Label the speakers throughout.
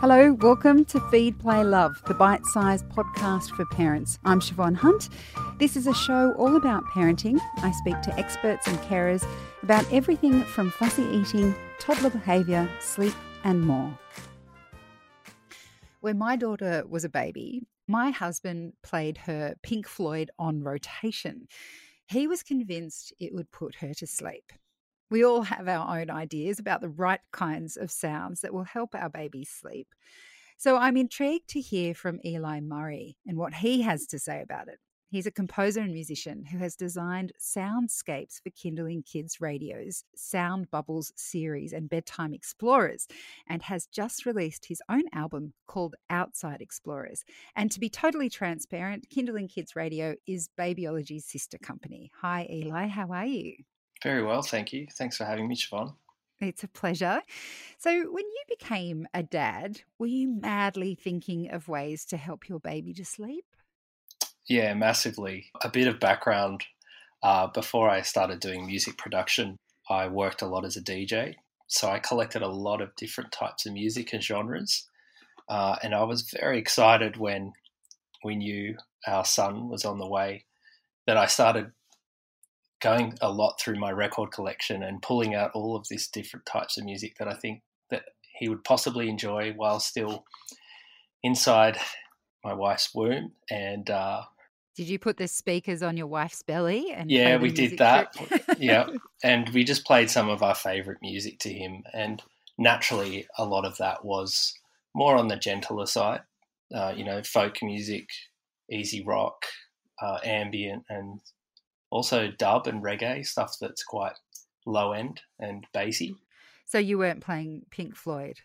Speaker 1: Hello, welcome to Feed, Play, Love, the bite sized podcast for parents. I'm Siobhan Hunt. This is a show all about parenting. I speak to experts and carers about everything from fussy eating, toddler behaviour, sleep, and more. When my daughter was a baby, my husband played her Pink Floyd on rotation. He was convinced it would put her to sleep. We all have our own ideas about the right kinds of sounds that will help our babies sleep. So I'm intrigued to hear from Eli Murray and what he has to say about it. He's a composer and musician who has designed soundscapes for Kinderling Kids Radio's Sound Bubbles series and Bedtime Explorers, and has just released his own album called Outside Explorers. And to be totally transparent, Kinderling Kids Radio is Babyology's sister company. Hi, Eli. How are you?
Speaker 2: Very well, thank you. Thanks for having me, Siobhan.
Speaker 1: It's a pleasure. So, when you became a dad, were you madly thinking of ways to help your baby to sleep?
Speaker 2: Yeah, massively. A bit of background uh, before I started doing music production, I worked a lot as a DJ. So, I collected a lot of different types of music and genres. Uh, and I was very excited when we knew our son was on the way that I started going a lot through my record collection and pulling out all of these different types of music that I think that he would possibly enjoy while still inside my wife's womb. And uh,
Speaker 1: did you put the speakers on your wife's belly?
Speaker 2: And yeah, we did that. yeah, and we just played some of our favorite music to him, and naturally, a lot of that was more on the gentler side. Uh, you know, folk music, easy rock, uh, ambient, and also dub and reggae stuff that's quite low end and bassy.
Speaker 1: So you weren't playing Pink Floyd.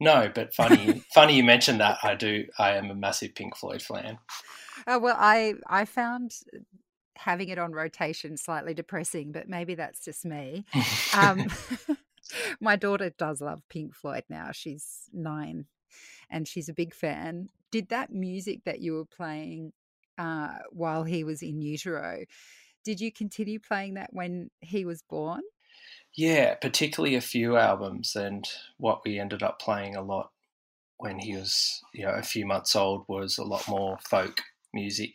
Speaker 2: No, but funny, funny you mentioned that. I do. I am a massive Pink Floyd fan.
Speaker 1: Oh, well, I I found having it on rotation slightly depressing, but maybe that's just me. Um, my daughter does love Pink Floyd now. She's nine, and she's a big fan. Did that music that you were playing uh, while he was in utero. Did you continue playing that when he was born?
Speaker 2: Yeah, particularly a few albums, and what we ended up playing a lot when he was, you know, a few months old was a lot more folk music,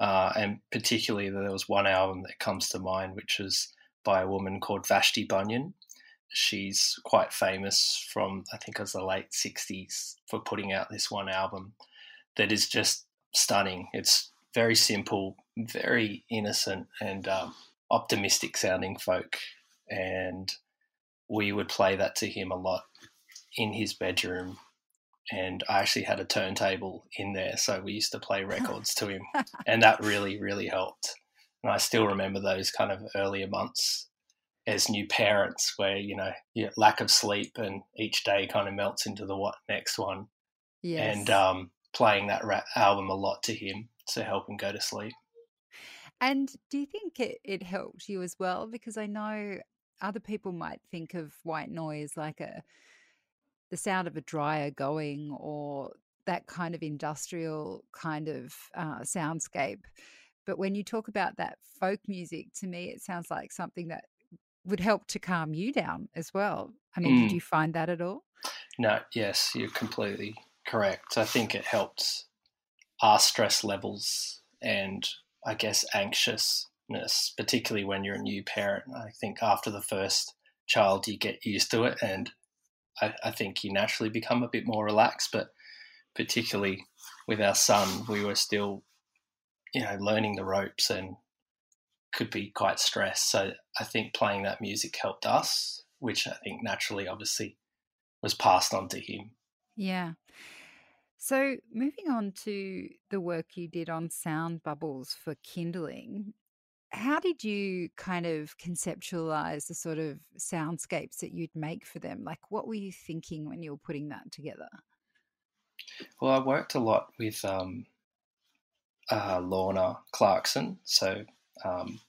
Speaker 2: uh, and particularly there was one album that comes to mind, which is by a woman called Vashti Bunyan. She's quite famous from I think it was the late '60s for putting out this one album that is just stunning. It's very simple, very innocent, and um, optimistic sounding folk. And we would play that to him a lot in his bedroom. And I actually had a turntable in there, so we used to play records to him, and that really, really helped. And I still remember those kind of earlier months as new parents, where you know, lack of sleep, and each day kind of melts into the what next one. Yes. And um, playing that rap album a lot to him to help him go to sleep.
Speaker 1: And do you think it, it helped you as well? Because I know other people might think of white noise like a the sound of a dryer going or that kind of industrial kind of uh, soundscape. But when you talk about that folk music, to me, it sounds like something that would help to calm you down as well. I mean, mm. did you find that at all?
Speaker 2: No, yes, you're completely correct. I think it helped our stress levels and I guess anxiousness, particularly when you're a new parent. I think after the first child, you get used to it, and I, I think you naturally become a bit more relaxed. But particularly with our son, we were still, you know, learning the ropes and could be quite stressed. So I think playing that music helped us, which I think naturally, obviously, was passed on to him.
Speaker 1: Yeah. So, moving on to the work you did on sound bubbles for kinderling, how did you kind of conceptualize the sort of soundscapes that you'd make for them? Like, what were you thinking when you were putting that together?
Speaker 2: Well, I worked a lot with um, uh, Lorna Clarkson, so um,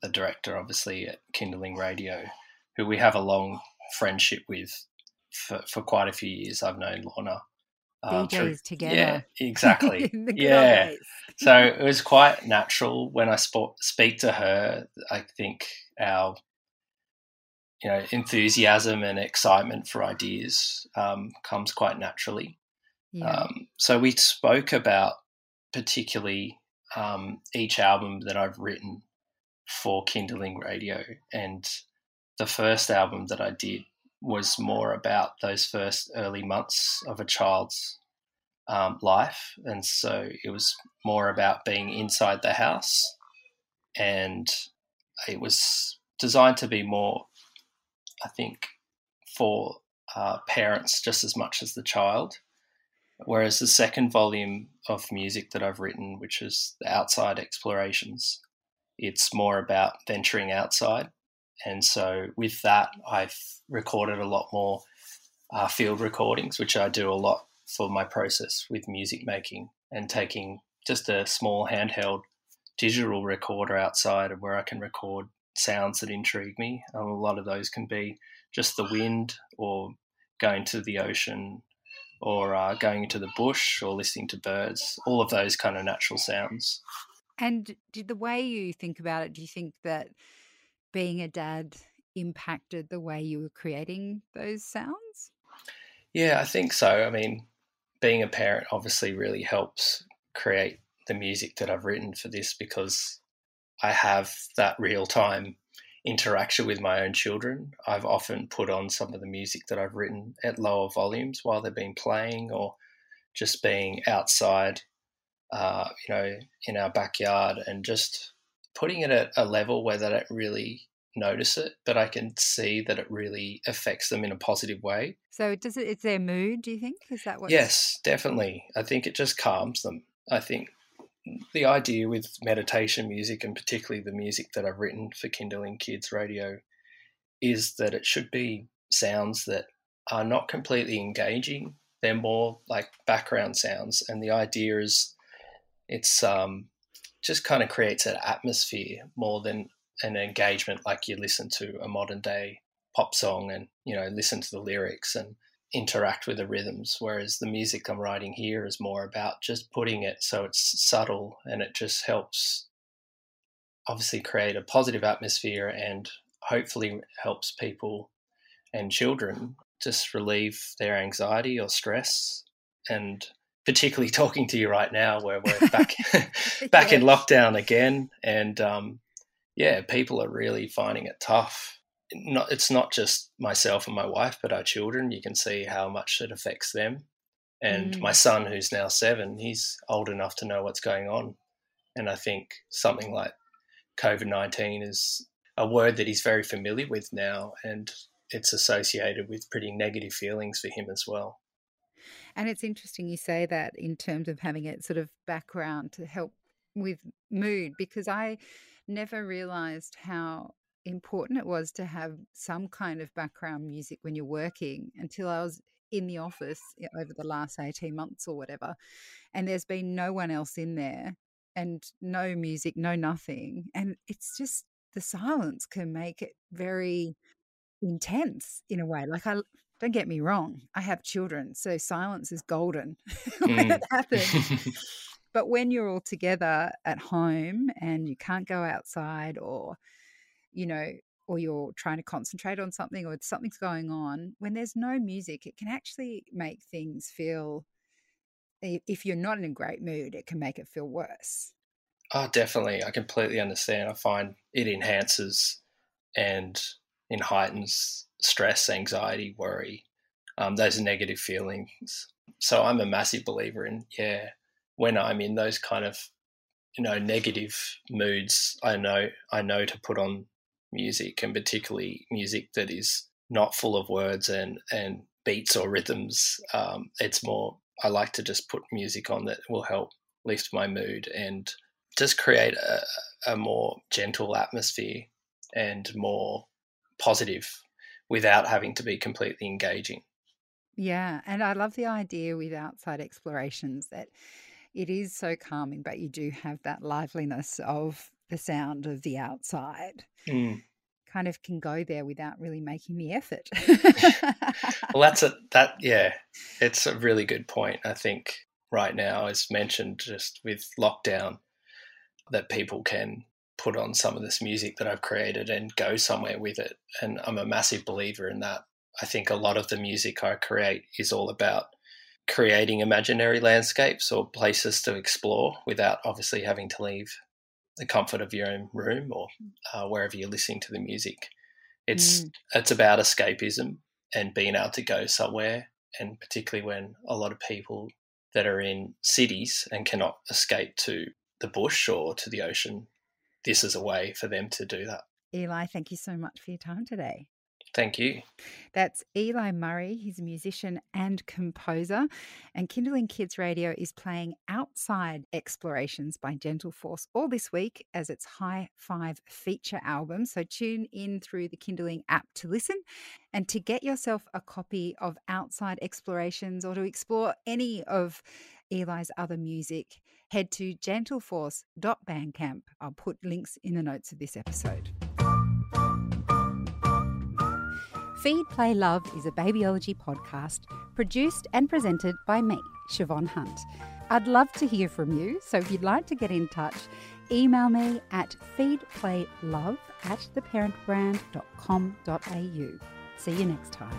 Speaker 2: the director, obviously, at Kinderling Radio, who we have a long friendship with for, for quite a few years. I've known Lorna
Speaker 1: um, DJs together.
Speaker 2: Yeah, exactly. yeah. so it was quite natural when I sp- speak to her. I think our you know enthusiasm and excitement for ideas um, comes quite naturally. Yeah. Um, so we spoke about particularly um, each album that I've written for Kinderling Radio, and the first album that I did was more about those first early months of a child's um, life, and so it was more about being inside the house, and it was designed to be more, I think, for uh, parents just as much as the child. Whereas the second volume of music that I've written, which is the Outside Explorations, it's more about venturing outside. And so with that, I've recorded a lot more uh, field recordings, which I do a lot for my process with music making and taking just a small handheld digital recorder outside of where I can record sounds that intrigue me. Um, a lot of those can be just the wind or going to the ocean or uh, going into the bush or listening to birds, all of those kind of natural sounds.
Speaker 1: And did the way you think about it, do you think that being a dad impacted the way you were creating those sounds?
Speaker 2: Yeah, I think so. I mean, being a parent obviously really helps create the music that I've written for this because I have that real time interaction with my own children. I've often put on some of the music that I've written at lower volumes while they've been playing or just being outside, uh, you know, in our backyard and just putting it at a level where they don't really notice it, but I can see that it really affects them in a positive way.
Speaker 1: So does it, it's their mood, do you think? Is that what?
Speaker 2: Yes, definitely. I think it just calms them. I think the idea with meditation music and particularly the music that I've written for Kinderling Kids Radio is that it should be sounds that are not completely engaging. They're more like background sounds, and the idea is it's um, just kind of creates an atmosphere more than an engagement like you listen to a modern day pop song and you know listen to the lyrics and interact with the rhythms, whereas the music I'm writing here is more about just putting it so it's subtle and it just helps obviously create a positive atmosphere and hopefully helps people and children just relieve their anxiety or stress. And particularly talking to you right now where we're back back in lockdown again and um, yeah people are really finding it tough not it's not just myself and my wife, but our children. You can see how much it affects them. And mm. my son, who's now seven, he's old enough to know what's going on. And I think something like COVID nineteen is a word that he's very familiar with now, and it's associated with pretty negative feelings for him as well.
Speaker 1: And it's interesting you say that in terms of having it sort of background to help with mood, because I never realized how important it was to have some kind of background music when you're working until I was in the office over the last 18 months or whatever. And there's been no one else in there and no music, no nothing. And it's just the silence can make it very intense in a way. Like, I don't get me wrong, I have children, so silence is golden when mm. it happens. but when you're all together at home and you can't go outside or you know, or you're trying to concentrate on something or something's going on, when there's no music, it can actually make things feel, if you're not in a great mood, it can make it feel worse.
Speaker 2: Oh, definitely. I completely understand. I find it enhances and it heightens stress, anxiety, worry, um, those negative feelings. So I'm a massive believer in, yeah, when I'm in those kind of, you know, negative moods, I know I know to put on music and particularly music that is not full of words and and beats or rhythms. Um, it's more I like to just put music on that will help lift my mood and just create a, a more gentle atmosphere and more positive without having to be completely engaging.
Speaker 1: Yeah, and I love the idea with outside explorations that it is so calming, but you do have that liveliness of the sound of the outside. Mm. Kind of can go there without really making the effort.
Speaker 2: well, that's a that yeah, it's a really good point. I think right now, as mentioned, just with lockdown, that people can put on some of this music that I've created and go somewhere with it. And I'm a massive believer in that. I think a lot of the music I create is all about creating imaginary landscapes or places to explore without obviously having to leave the comfort of your own room or uh, wherever you're listening to the music. It's mm. it's about escapism and being able to go somewhere, and particularly when a lot of people that are in cities and cannot escape to the bush or to the ocean, this is a way for them to do that.
Speaker 1: Eli, thank you so much for your time today.
Speaker 2: Thank you.
Speaker 1: That's Eli Murray. He's a musician and composer. And Kinderling Kids Radio is playing Outside Explorations by Gentleforce all this week as its High Five feature album. So tune in through the Kinderling app to listen. And to get yourself a copy of Outside Explorations or to explore any of Eli's other music, head to gentleforce.bandcamp. I'll put links in the notes of this episode. Feed, Play, Love is a babyology podcast produced and presented by me, Siobhan Hunt. I'd love to hear from you, so if you'd like to get in touch, email me at feedplaylove at theparentbrand.com.au. See you next time.